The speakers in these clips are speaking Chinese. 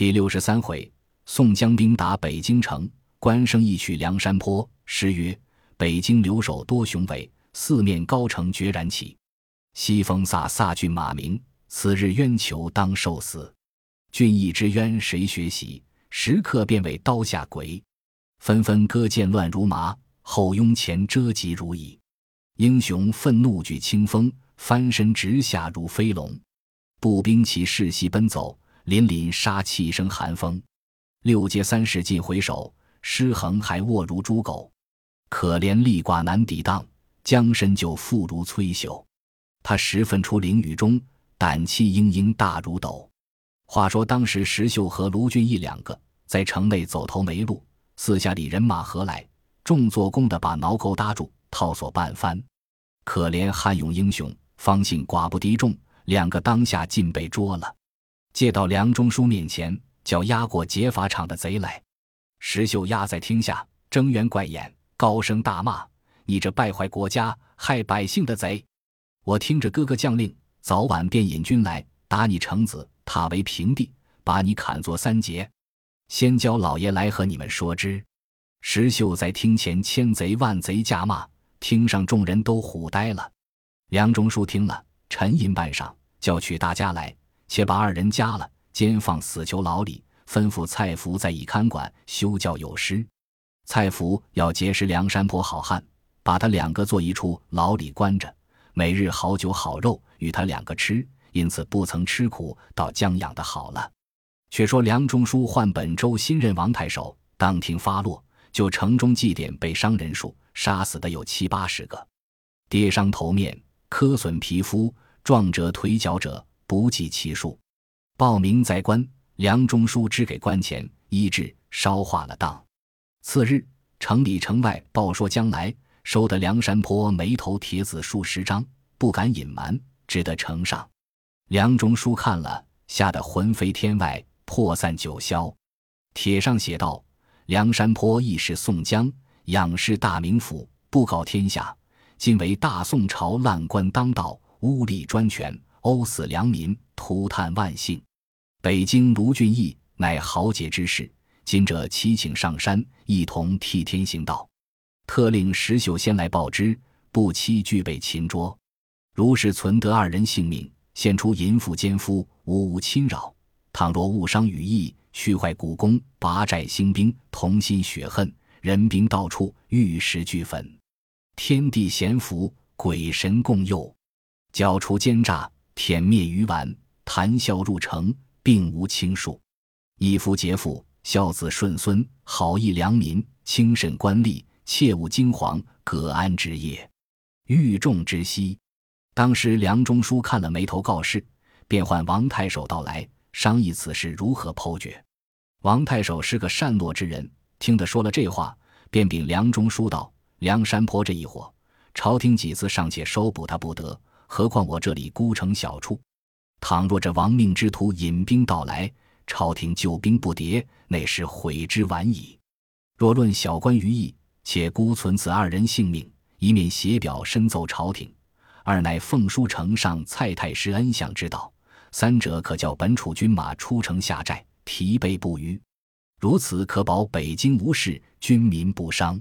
第六十三回，宋江兵打北京城，关胜义取梁山坡。诗曰：“北京留守多雄伟，四面高城决然起。西风飒飒骏马鸣，此日冤囚当受死。俊义之冤谁学习？时刻便为刀下鬼。纷纷割剑乱如麻，后拥前遮急如蚁。英雄愤怒举清风，翻身直下如飞龙。步兵齐势西奔走，凛凛杀气生寒风。六街三十尽回首，尸横还卧如猪狗。”可怜力寡难抵挡，将身就缚如摧朽。他十分出囹圄中，胆气盈盈大如斗。话说当时石秀和卢俊义两个在城内走投没路，四下里人马何来，众做工的把挠钩搭住，套索半翻。可怜汉勇英雄，方信寡不敌众，两个当下尽被捉了，借到梁中书面前，叫押过劫法场的贼来。石秀押在厅下，睁圆怪眼。高声大骂：“你这败坏国家、害百姓的贼！我听着哥哥将令，早晚便引军来打你城子，踏为平地，把你砍作三截。先教老爷来和你们说之。”石秀在厅前千贼万贼驾骂，厅上众人都唬呆了。梁中书听了，沉吟半晌，叫取大家来，且把二人加了，监放死囚牢里，吩咐蔡福在驿看管，休教有失。蔡福要结识梁山泊好汉，把他两个做一处牢里关着，每日好酒好肉与他两个吃，因此不曾吃苦，倒将养的好了。却说梁中书换本州新任王太守，当庭发落，就城中祭奠被伤人数，杀死的有七八十个，跌伤头面、磕损皮肤、撞折腿脚者不计其数。报名在官，梁中书支给官钱，医治烧化了当。次日，城里城外报说将来，收得梁山坡眉头帖子数十张，不敢隐瞒，只得呈上。梁中书看了，吓得魂飞天外，魄散九霄。帖上写道：“梁山坡亦是宋江，仰视大名府，布告天下，今为大宋朝烂官当道，污吏专权，殴死良民，涂炭万姓。北京卢俊义乃豪杰之士。”今者祈请上山，一同替天行道。特令石秀先来报之，不期俱被擒捉。如是存得二人性命，现出淫妇奸夫，无无侵扰。倘若误伤羽翼，去坏古宫，拔寨兴兵，同心血恨，人兵到处，玉石俱焚。天地咸福，鬼神共佑，剿除奸诈，舔灭鱼丸，谈笑入城，并无轻数。义夫劫妇。孝子顺孙，好义良民，轻慎官吏，切勿惊惶，隔安之业，欲众之息。当时梁中书看了眉头告示，便唤王太守到来，商议此事如何剖决。王太守是个善诺之人，听得说了这话，便禀梁中书道：“梁山坡这一伙，朝廷几次尚且收捕他不得，何况我这里孤城小处？倘若这亡命之徒引兵到来。”朝廷救兵不迭，那是悔之晚矣。若论小官于义，且孤存此二人性命，一面写表申奏朝廷；二乃奉书呈上蔡太师恩相之道。三者可叫本处军马出城下寨，提备不虞。如此可保北京无事，军民不伤。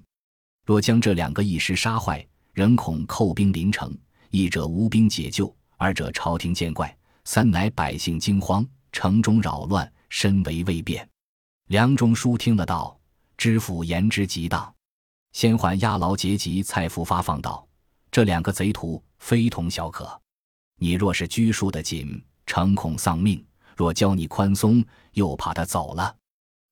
若将这两个一时杀坏，仍恐寇兵临城，一者无兵解救，二者朝廷见怪，三乃百姓惊慌，城中扰乱。身为未变，梁中书听得道：“知府言之极当。”先还押牢劫籍蔡福发放道：“这两个贼徒非同小可，你若是拘束得紧，诚恐丧命；若教你宽松，又怕他走了。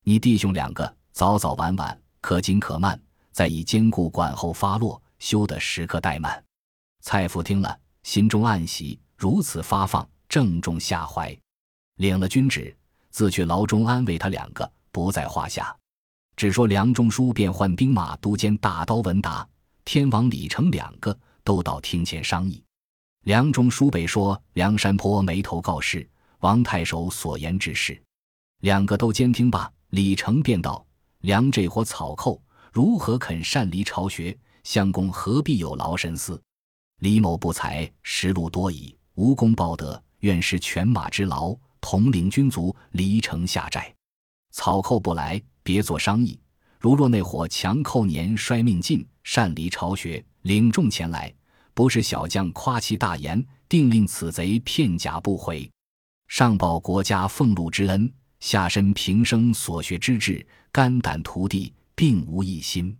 你弟兄两个早早晚晚，可紧可慢，再以坚固管后发落，休得时刻怠慢。”蔡福听了，心中暗喜，如此发放，正中下怀，领了军旨。自去牢中安慰他两个不在话下，只说梁中书便换兵马都监大刀文达、天王李成两个都到厅前商议。梁中书北说梁山坡眉头告示王太守所言之事，两个都监听罢。李成便道：“梁这伙草寇如何肯擅离巢穴？相公何必有劳神思？李某不才，实禄多矣，无功报德，愿施犬马之劳。”统领军卒离城下寨。草寇不来，别做商议。如若那伙强寇年衰命尽，擅离巢穴，领众前来，不是小将夸其大言，定令此贼片甲不回。上报国家俸禄之恩，下身平生所学之志，肝胆涂地，并无一心。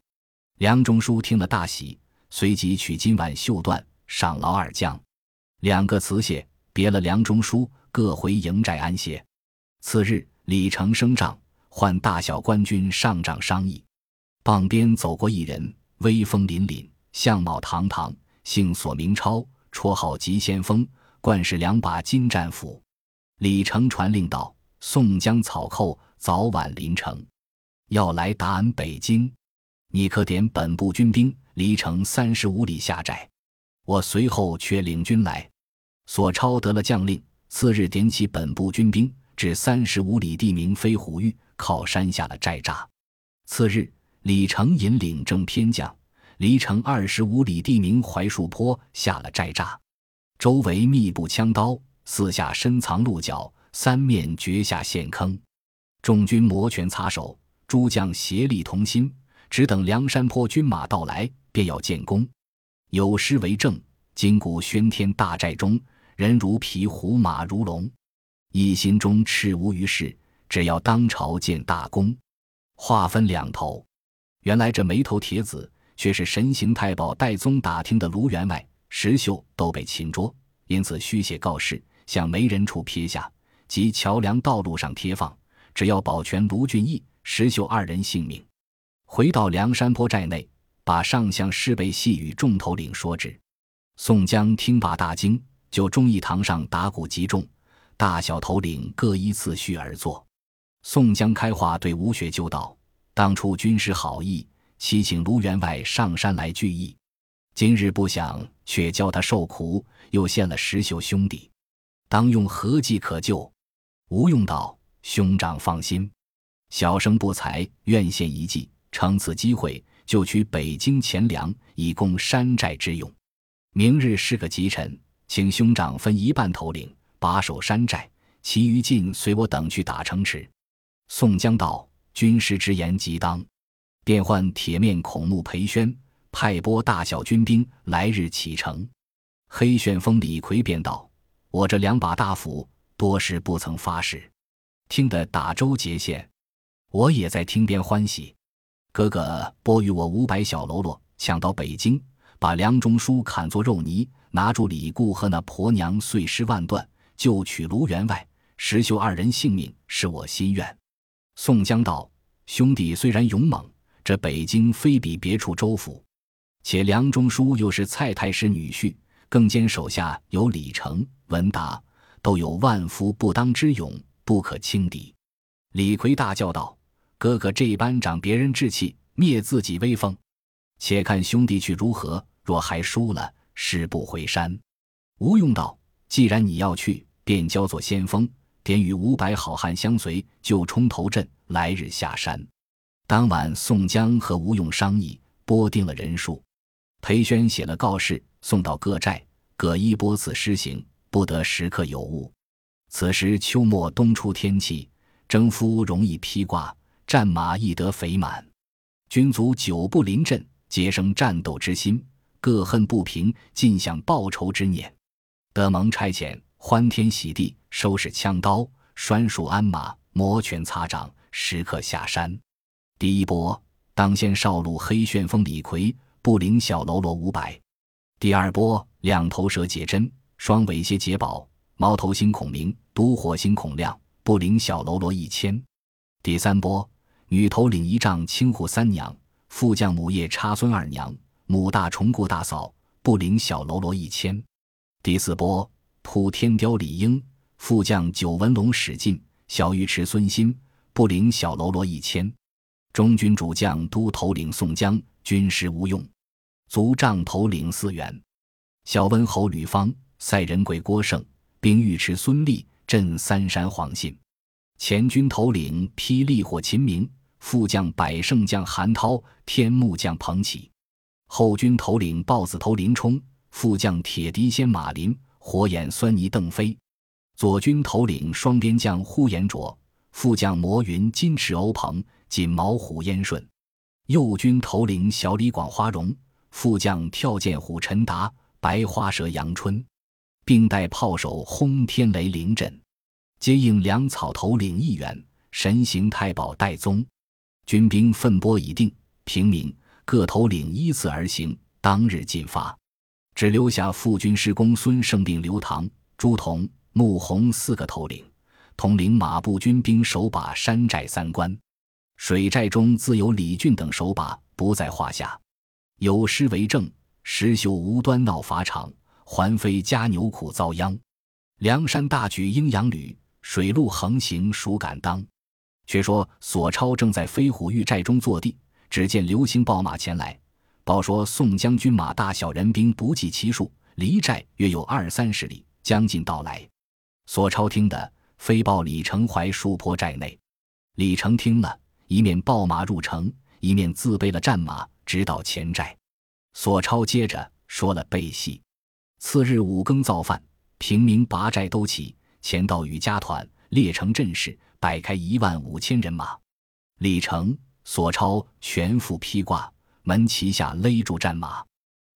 梁中书听了大喜，随即取金碗绣缎，赏劳二将。两个辞谢，别了梁中书，各回营寨安歇。次日，李成升帐。唤大小官军上帐商议，傍边走过一人，威风凛凛，相貌堂堂，姓索名超，绰号急先锋，冠是两把金战斧。李成传令道：“宋江草寇早晚临城，要来打俺北京，你可点本部军兵离城三十五里下寨。我随后却领军来。”索超得了将令，次日点起本部军兵至三十五里地名飞虎峪。靠山下了寨栅。次日，李成引领正偏将离城二十五里地名槐树坡下了寨栅，周围密布枪刀，四下深藏鹿角，三面掘下陷坑。众军摩拳擦手，诸将协力同心，只等梁山坡军马到来，便要建功。有诗为证：“金鼓喧天大寨中，人如皮，虎马如龙。一心中赤无于事。”只要当朝建大功，话分两头。原来这眉头铁子却是神行太保戴宗打听的卢员外石秀都被擒捉，因此虚写告示，向没人处撇下，及桥梁道路上贴放，只要保全卢俊义、石秀二人性命。回到梁山坡寨内，把上相事被细与众头领说之。宋江听罢大惊，就忠义堂上打鼓集众，大小头领各依次序而坐。宋江开话对吴学究道：“当初军师好意，祈请卢员外上山来聚义，今日不想却教他受苦，又陷了石秀兄弟，当用何计可救？”吴用道：“兄长放心，小生不才，愿献一计，乘此机会就取北京钱粮，以供山寨之用。明日是个吉辰，请兄长分一半头领把守山寨，其余尽随我等去打城池。”宋江道：“军师之言极当，便唤铁面孔目裴宣，派拨大小军兵来日启程。”黑旋风李逵便道：“我这两把大斧，多时不曾发誓，听得打州结线，我也在听边欢喜。哥哥拨与我五百小喽啰，抢到北京，把梁中书砍作肉泥，拿住李固和那婆娘碎尸万段，救取卢员外、石秀二人性命，是我心愿。”宋江道：“兄弟虽然勇猛，这北京非比别处州府，且梁中书又是蔡太师女婿，更兼手下有李成、文达，都有万夫不当之勇，不可轻敌。”李逵大叫道：“哥哥这般长别人志气，灭自己威风，且看兄弟去如何？若还输了，誓不回山。”吴用道：“既然你要去，便交做先锋。”点与五百好汉相随，就冲头阵，来日下山。当晚，宋江和吴用商议，拨定了人数。裴宣写了告示，送到各寨，各依拨次施行，不得时刻有误。此时秋末冬初天气，征夫容易披挂，战马易得肥满，军卒久不临阵，皆生战斗之心，各恨不平，尽享报仇之念。得蒙差遣。欢天喜地，收拾枪刀，拴束鞍马，摩拳擦掌，时刻下山。第一波当先少路黑旋风李逵，不领小喽啰五百；第二波两头蛇解真，双尾蝎解宝，猫头星孔明，独火星孔亮，不领小喽啰一千；第三波女头领一丈青虎三娘，副将母夜叉孙二娘，母大虫顾大嫂，不领小喽啰一千；第四波。普天雕李应，副将九纹龙史进，小尉迟孙新，不领小喽啰一千。中军主将都头领宋江，军师吴用，卒帐头领四员，小温侯吕方，赛人鬼郭盛，兵尉迟孙立，镇三山黄信。前军头领霹雳火秦明，副将百胜将韩涛，天目将彭起。后军头领豹子头林冲，副将铁笛仙马林。火眼狻猊邓飞，左军头领双边将呼延灼，副将摩云、金翅欧鹏、锦毛虎燕顺；右军头领小李广花荣，副将跳涧虎陈达、白花蛇杨春，并带炮手轰天雷凌震，接应粮草头领一员神行太保戴宗。军兵分拨已定，平民各头领依次而行，当日进发。只留下副军师公孙胜、并刘唐、朱仝、穆弘四个头领，统领马步军兵守把山寨三关。水寨中自有李俊等守把，不在话下。有诗为证：“石秀无端闹法场，环非加牛苦遭殃。梁山大举阴阳旅，水陆横行孰敢当？”却说索超正在飞虎峪寨中坐地，只见流星报马前来。报说宋将军马大小人兵不计其数，离寨约有二三十里，将近到来。索超听得，飞报李成怀戍坡寨内。李成听了一面报马入城，一面自备了战马，直到前寨。索超接着说了背戏。次日五更造饭，平民拔寨都起，前到与家团列成阵势，摆开一万五千人马。李成、索超全副披挂。门旗下勒住战马，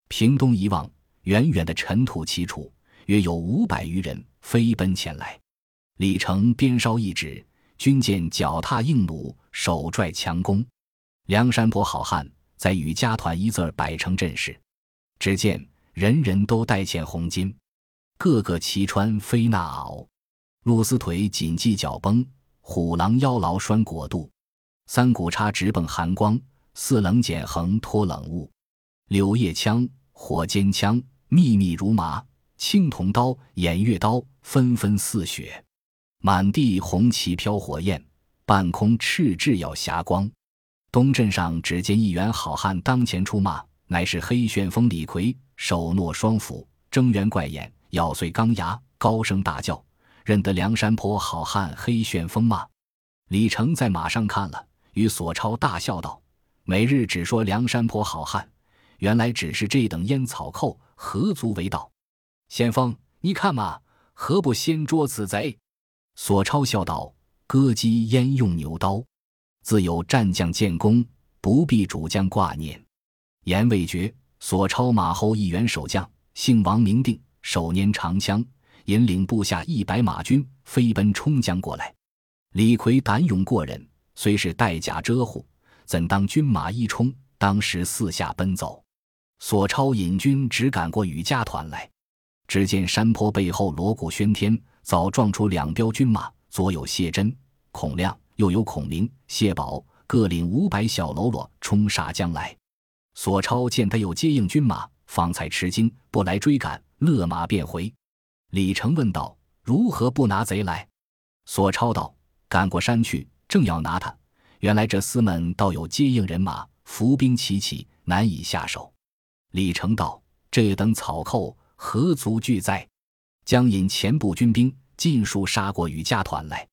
屏东一望，远远的尘土齐楚，约有五百余人飞奔前来。李成鞭梢一指，军舰脚踏硬弩，手拽强弓。梁山泊好汉在与家团一字摆成阵势，只见人人都戴嵌红巾，个个齐穿飞那袄，露丝腿紧系脚绷，虎狼腰牢拴裹肚，三股叉直蹦寒光。四棱剪横脱冷雾，柳叶枪、火尖枪密密如麻，青铜刀、偃月刀纷纷似雪，满地红旗飘火焰，半空赤炙耀霞光。东镇上只见一员好汉当前出马，乃是黑旋风李逵，手握双斧，睁圆怪眼，咬碎钢牙，高声大叫：“认得梁山泊好汉黑旋风吗？”李成在马上看了，与索超大笑道。每日只说梁山泊好汉，原来只是这等烟草寇，何足为道？先锋，你看嘛，何不先捉此贼？索超笑道：“割鸡焉用牛刀？自有战将建功，不必主将挂念。”言未绝，索超马后一员守将，姓王名定，手拈长枪，引领部下一百马军飞奔冲将过来。李逵胆勇过人，虽是带甲遮护。怎当军马一冲，当时四下奔走。索超引军只赶过雨家团来，只见山坡背后锣鼓喧天，早撞出两彪军马，左有谢真、孔亮，右有孔明、谢宝，各领五百小喽啰冲杀将来。索超见他有接应军马，方才吃惊，不来追赶，勒马便回。李成问道：“如何不拿贼来？”索超道：“赶过山去，正要拿他。”原来这厮们倒有接应人马，伏兵齐起，难以下手。李成道：“这等草寇何足惧哉？”将引前部军兵尽数杀过与家团来。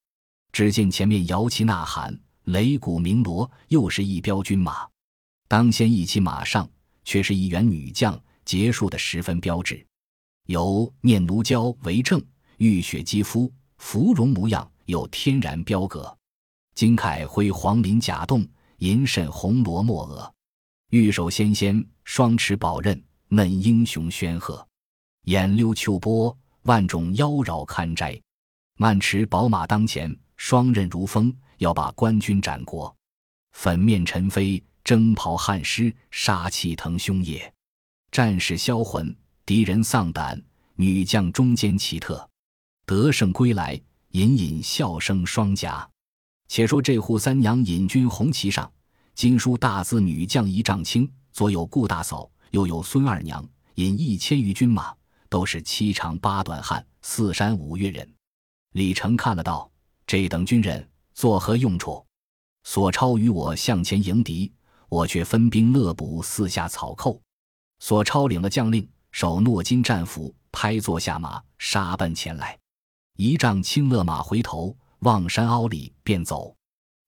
只见前面摇旗呐喊，擂鼓鸣锣，又是一彪军马。当先一骑马上，却是一员女将，结束的十分标致，由念奴娇为证，玉雪肌肤，芙蓉模样，有天然标格。金铠辉黄鳞甲洞，银肾红罗墨额，玉手纤纤，双持宝刃，嫩英雄宣赫。眼溜秋波，万种妖娆堪摘。慢驰宝马当前，双刃如风，要把官军斩国。粉面尘飞，征袍汗湿，杀气腾胸也。战士销魂，敌人丧胆。女将中间奇特，得胜归来，隐隐笑声双颊。且说这扈三娘引军红旗上，经书大字女将一丈青，左有顾大嫂，右有孙二娘，引一千余军马，都是七长八短汉，四山五岳人。李成看了道：“这等军人作何用处？索超与我向前迎敌，我却分兵勒捕四下草寇。”索超领了将令，手诺金战斧，拍坐下马，杀奔前来。一丈青勒马回头。望山凹里便走，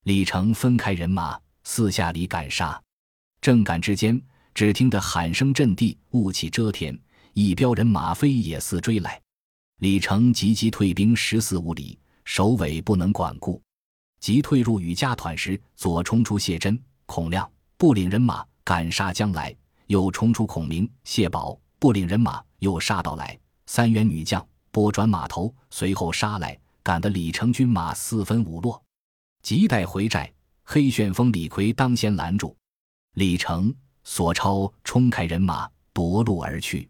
李成分开人马，四下里赶杀。正赶之间，只听得喊声震地，雾气遮天，一彪人马飞也似追来。李成急急退兵十四五里，首尾不能管顾。急退入与家团时，左冲出谢真、孔亮，不领人马赶杀将来；又冲出孔明、谢宝，不领人马又杀到来。三员女将拨转马头，随后杀来，赶得李成军马四分五落。急待回寨，黑旋风李逵当先拦住，李成、索超冲开人马夺路而去。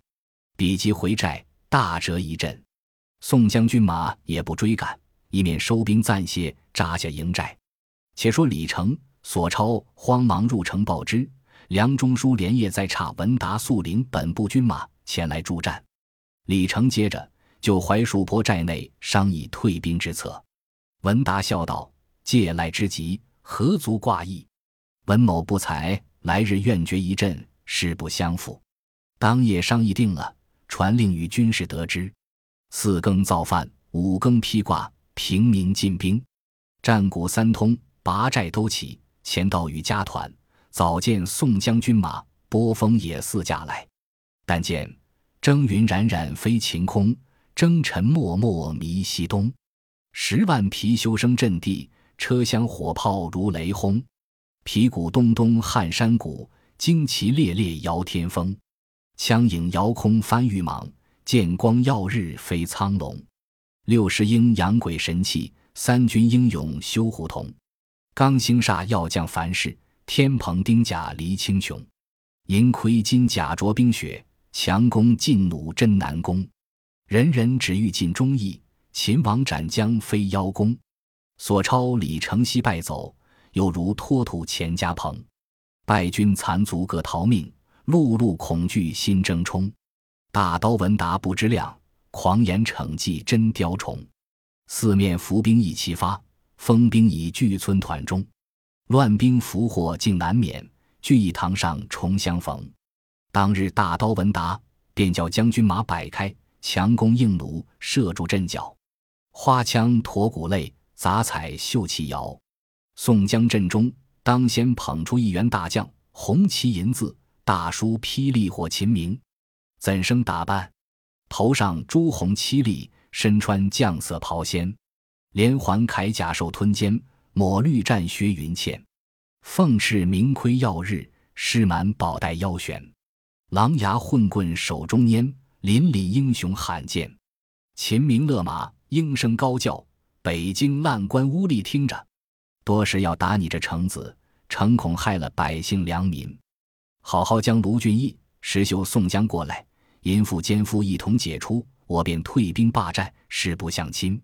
比及回寨，大折一阵。宋将军马也不追赶，以免收兵暂歇，扎下营寨。且说李成、索超慌忙入城报知，梁中书连夜在差文达速领本部军马前来助战。李成接着就槐树坡寨内商议退兵之策。文达笑道。借赖之急，何足挂意？文某不才，来日愿决一阵，誓不相负。当夜商议定了，传令与军士得知。四更造饭，五更披挂，平民进兵。战鼓三通，拔寨都起，前到与家团。早见宋将军马，波峰也似驾来。但见征云冉冉飞晴空，征尘漠漠迷西东。十万貔貅声震地。车厢火炮如雷轰，皮鼓咚咚撼山谷，旌旗猎猎摇天风。枪影遥空翻玉蟒，剑光耀日飞苍龙。六十鹰扬鬼神气，三军英勇修胡同。刚星煞要将凡事，天蓬丁甲离青琼。银盔金甲着冰雪，强弓劲弩真难攻。人人只欲尽忠义，秦王斩将非邀功。索超、李承熙败走，又如脱土钱家棚，败军残卒各逃命，碌碌恐惧心争冲。大刀文达不知量，狂言逞计真雕虫。四面伏兵一齐发，封兵已聚村团中，乱兵俘获竟难免，聚义堂上重相逢。当日大刀文达便叫将军马摆开，强弓硬弩射住阵脚，花枪驼骨擂。杂彩绣旗摇，宋江阵中当先捧出一员大将，红旗银字，大书“霹雳火秦明”，怎生打扮？头上朱红漆立，身穿绛色袍仙，连环铠甲兽吞肩，抹绿战靴云嵌，凤翅明盔耀日，狮满宝带腰悬，狼牙混棍手中拈，凛凛英雄罕见。秦明勒马，应声高叫。北京烂官污吏听着，多时要打你这城子，诚恐害了百姓良民。好好将卢俊义、石秀、宋江过来，淫妇奸夫一同解除，我便退兵霸占，誓不相亲。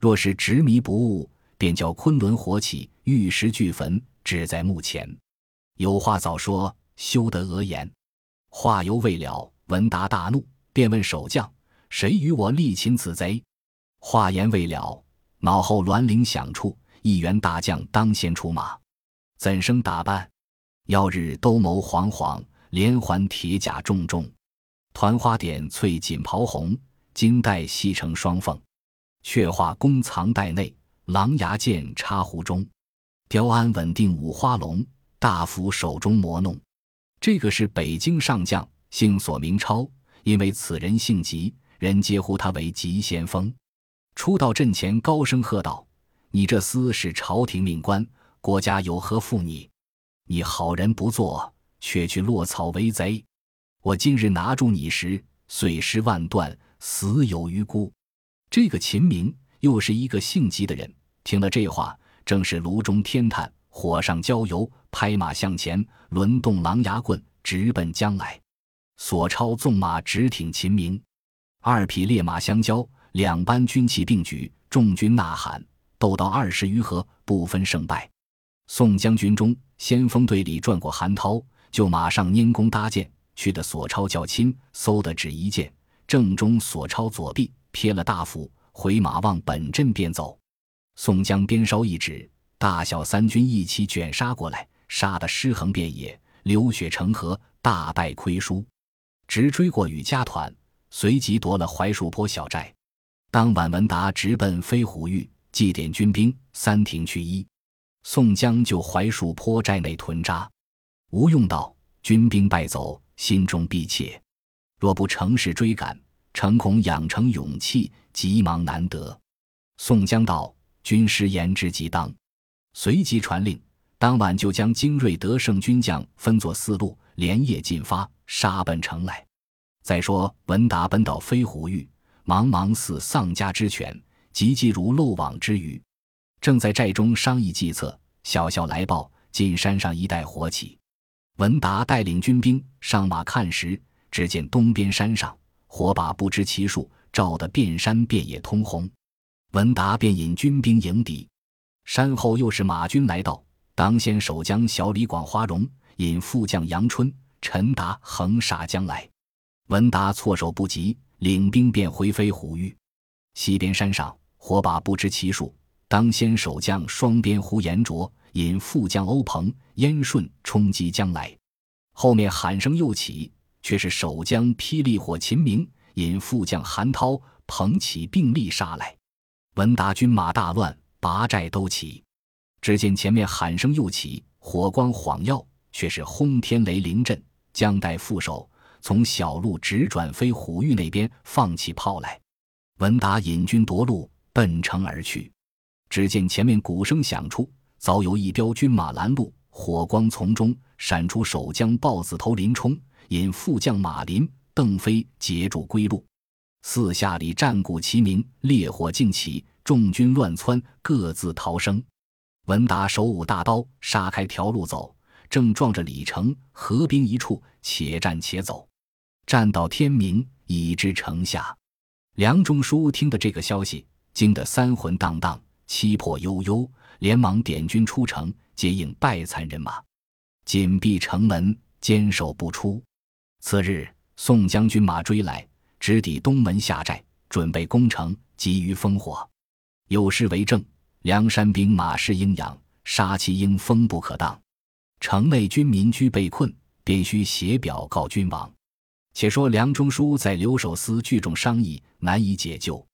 若是执迷不悟，便叫昆仑火起，玉石俱焚，只在目前。有话早说，休得讹言。话犹未了，文达大怒，便问守将：“谁与我力擒此贼？”话言未了。脑后銮铃响处，一员大将当先出马，怎生打扮？要日兜鍪黄黄，连环铁甲重重，团花点翠锦袍红，金带细成双凤，却化弓藏带内，狼牙剑插壶中，雕鞍稳定五花龙，大斧手中磨弄。这个是北京上将，姓索名超，因为此人性急，人皆呼他为急先锋。初到阵前，高声喝道：“你这厮是朝廷命官，国家有何负你？你好人不做，却去落草为贼。我今日拿住你时，碎尸万段，死有余辜。”这个秦明又是一个性急的人，听了这话，正是炉中添炭，火上浇油，拍马向前，抡动狼牙棍，直奔将来。索超纵马直挺秦明，二匹烈马相交。两班军旗并举，众军呐喊，斗到二十余合，不分胜败。宋将军中先锋队里转过韩涛，就马上拈弓搭箭，去的索超较亲，嗖的只一箭，正中索超左臂，撇了大斧，回马往本阵便走。宋江鞭梢一指，大小三军一起卷杀过来，杀得尸横遍野，流血成河，大败亏输，直追过雨家团，随即夺了槐树坡小寨。当晚，文达直奔飞虎峪祭奠军兵，三停去衣。宋江就槐树坡寨内屯扎。吴用道：“军兵败走，心中必怯，若不乘势追赶，诚恐养成勇气，急忙难得。”宋江道：“军师言之极当，随即传令，当晚就将精锐得胜军将分作四路，连夜进发，杀奔城来。再说文达奔到飞虎峪，茫茫似丧家之犬，急急如漏网之鱼，正在寨中商议计策。小校来报，进山上一带火起。文达带领军兵上马看时，只见东边山上火把不知其数，照得遍山遍野通红。文达便引军兵迎敌。山后又是马军来到，当先守将小李广花荣引副将杨春、陈达横杀将来。文达措手不及，领兵便回飞虎峪。西边山上火把不知其数，当先守将双边呼延灼引副将欧鹏、燕顺冲击将来。后面喊声又起，却是守将霹雳火秦明引副将韩涛、彭起并力杀来。文达军马大乱。拔寨都起，只见前面喊声又起，火光晃耀，却是轰天雷临阵。将带副手从小路直转飞虎峪那边放起炮来。文达引军夺路奔城而去。只见前面鼓声响处，早有一彪军马拦路，火光从中闪出守将豹子头林冲，引副将马林、邓飞截住归路。四下里战鼓齐鸣，烈火竞起。众军乱窜，各自逃生。文达手舞大刀，杀开条路走，正撞着李成合兵一处，且战且走。战到天明，已至城下。梁中书听得这个消息，惊得三魂荡荡，七魄悠悠，连忙点军出城接应败残人马，紧闭城门，坚守不出。次日，宋将军马追来，直抵东门下寨，准备攻城，急于烽火。有诗为证：梁山兵马势英扬，杀气应风不可当。城内军民居被困，便须写表告君王。且说梁中书在留守司聚众商议，难以解救。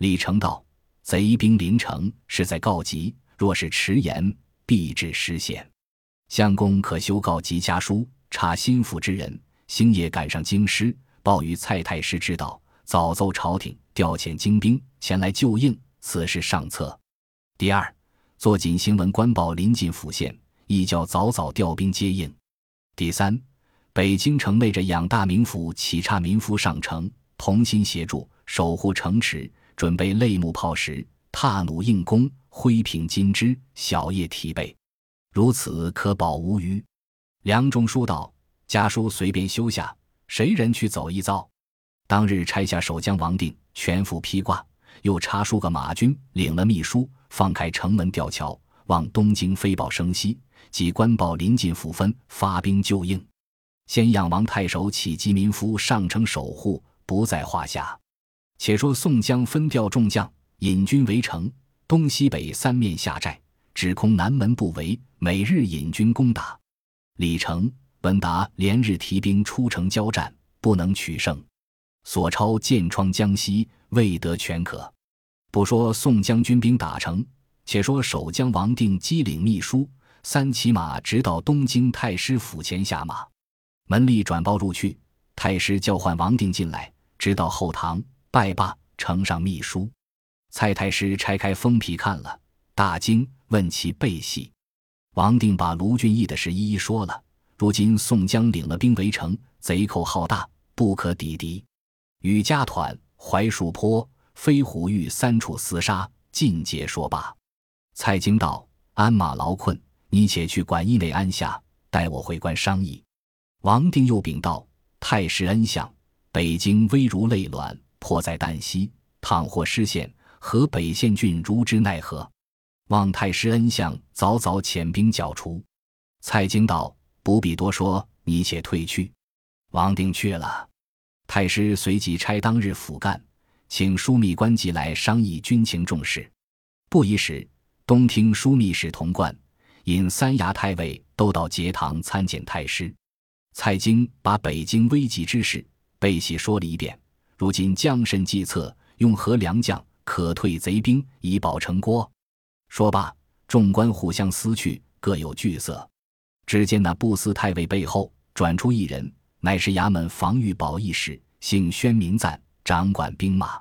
李成道：贼兵临城，是在告急。若是迟延，必致失陷。相公可修告急家书，差心腹之人星夜赶上京师，报与蔡太师知道，早奏朝廷调遣精兵前来救应。此事上策。第二，坐锦行文官报临近府县，亦叫早早调兵接应。第三，北京城内着养大名府启差民夫上城，同心协助守护城池，准备擂木炮石，踏弩硬弓，挥平金枝，小夜提备，如此可保无虞。梁中书道：“家书随便修下，谁人去走一遭？”当日拆下守将王定，全副披挂。又插数个马军，领了秘书，放开城门吊桥，往东京飞报声息。即官报临近府分，发兵救应。先养王太守起及民夫上城守护，不在话下。且说宋江分调众将，引军围城，东西北三面下寨，只空南门不围，每日引军攻打。李成、文达连日提兵出城交战，不能取胜。索超箭疮江西，未得全可。不说宋将军兵打城，且说守将王定机领秘书三骑马，直到东京太师府前下马。门吏转报入去，太师叫唤王定进来，直到后堂拜罢，呈上秘书。蔡太师拆开封皮看了，大惊，问其背细。王定把卢俊义的事一一说了。如今宋江领了兵围城，贼寇浩大，不可抵敌。与家团、槐树坡、飞虎峪三处厮杀，尽皆说罢。蔡京道：“鞍马劳困，你且去馆驿内安下，待我回关商议。”王定又禀道：“太师恩相，北京危如累卵，迫在旦夕。倘或失陷，河北县郡如之奈何？望太师恩相早早遣兵剿除。”蔡京道：“不必多说，你且退去。”王定去了。太师随即差当日府干，请枢密官即来商议军情重事。不一时，东厅枢密使童贯引三衙太尉都到节堂参见太师。蔡京把北京危急之事背细说了一遍。如今将身计策，用何良将，可退贼兵，以保城郭？说罢，众官互相撕去，各有惧色。只见那布司太尉背后转出一人。乃是衙门防御保义使，姓宣名赞，掌管兵马。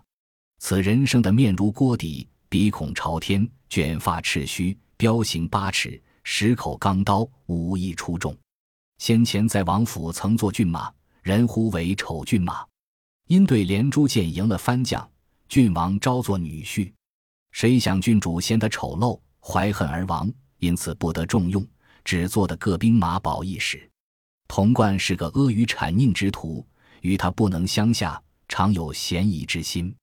此人生的面如锅底，鼻孔朝天，卷发赤须，彪形八尺，十口钢刀，武艺出众。先前在王府曾做骏马，人呼为丑骏马。因对连珠箭赢了番将，郡王招做女婿。谁想郡主嫌他丑陋，怀恨而亡，因此不得重用，只做的各兵马保义使。童贯是个阿谀谄佞之徒，与他不能相下，常有嫌疑之心。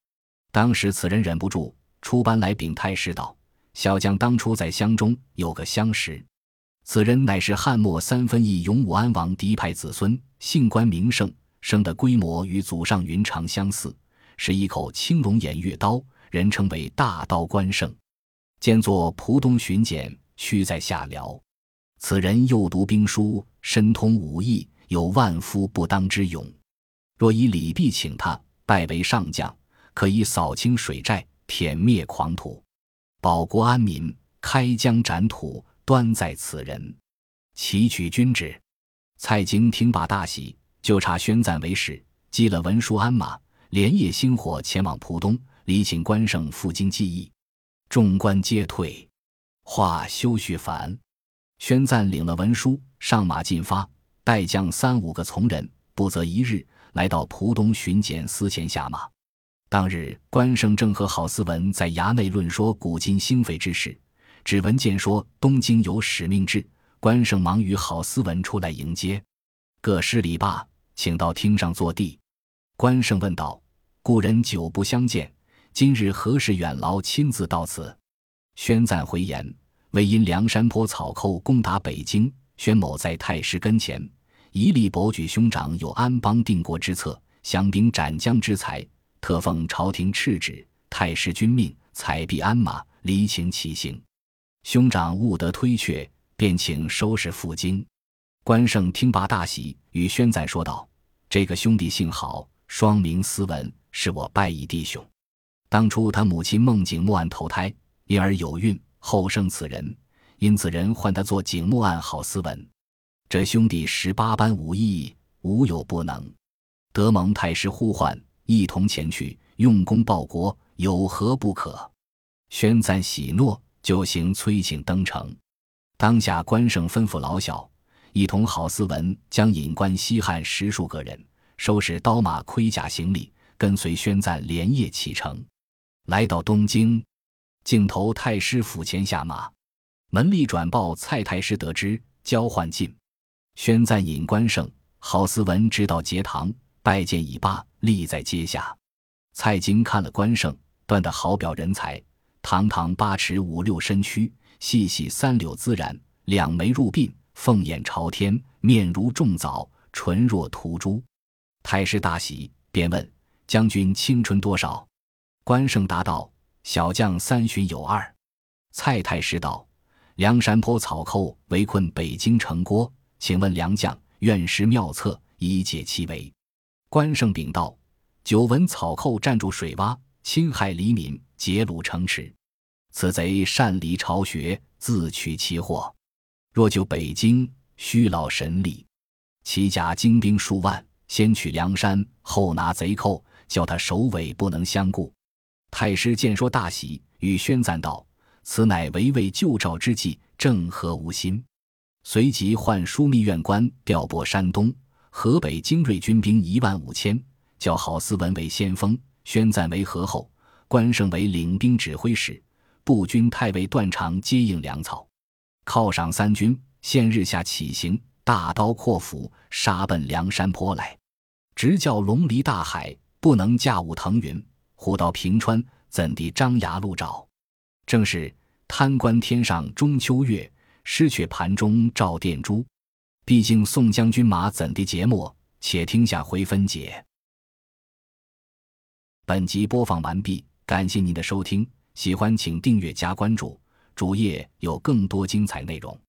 当时此人忍不住出班来禀太师道：“小将当初在乡中有个相识，此人乃是汉末三分义勇武安王嫡派子孙，姓关名胜，生的规模与祖上云长相似，是一口青龙偃月刀。”人称为大刀关胜，兼作蒲东巡检，屈在下辽。此人又读兵书，深通武艺，有万夫不当之勇。若以礼毕请他拜为上将，可以扫清水寨，殄灭狂徒，保国安民，开疆展土，端在此人。齐取军旨。蔡京听罢大喜，就差宣赞为使，寄了文书鞍马，连夜星火前往浦东。礼请关胜赴京记忆，众官皆退，话休叙烦。宣赞领了文书，上马进发，带将三五个从人，不择一日，来到蒲东巡检司前下马。当日，关胜正和郝思文在衙内论说古今兴废之事，只闻见说东京有使命制，关胜忙与郝思文出来迎接，各施礼罢，请到厅上坐地。关胜问道：“故人久不相见。”今日何事远劳亲自到此？宣赞回言：为因梁山坡草寇攻打北京，宣某在太师跟前，一力博举兄长有安邦定国之策，降兵斩将之才，特奉朝廷敕旨，太师君命，采璧鞍马，离情骑行。兄长务得推却，便请收拾赴京。关胜听罢大喜，与宣赞说道：“这个兄弟姓郝，双名思文，是我拜义弟兄。”当初他母亲孟景木案投胎，因而有孕，后生此人，因此人唤他做景木案郝思文。这兄弟十八般武艺，无有不能。得蒙太师呼唤，一同前去用功报国，有何不可？宣赞喜诺，就行催请登城。当下关胜吩咐老小，一同郝思文将引关西汉十数个人，收拾刀马盔甲行李，跟随宣赞连夜启程。来到东京，镜头太师府前下马，门吏转报蔡太师得知，交换进。宣赞引关胜、郝思文直到节堂拜见已罢，立在阶下。蔡京看了关胜，断得好表人才，堂堂八尺五六身躯，细细三绺自然，两眉入鬓，凤眼朝天，面如重枣，唇若涂朱。太师大喜，便问将军青春多少？关胜答道：“小将三旬有二。”蔡太师道：“梁山坡草寇围困北京城郭，请问良将愿施妙策以解其围。”关胜禀道：“久闻草寇占住水洼，侵害黎民，劫掳城池。此贼擅离巢穴，自取其祸。若救北京，需劳神力。其甲精兵数万，先取梁山，后拿贼寇，叫他首尾不能相顾。”太师见说大喜，与宣赞道：“此乃围魏救赵之计，正合吾心。”随即唤枢密院官调拨山东、河北精锐军兵一万五千，叫郝思文为先锋，宣赞为合后，关胜为领兵指挥使，步军太尉段长接应粮草，犒赏三军。现日下起行，大刀阔斧，杀奔梁山坡来。直叫龙离大海，不能驾雾腾云。虎到平川，怎地张牙露爪？正是贪官天上中秋月，失却盘中照殿珠。毕竟宋将军马怎地节末？且听下回分解。本集播放完毕，感谢您的收听，喜欢请订阅加关注，主页有更多精彩内容。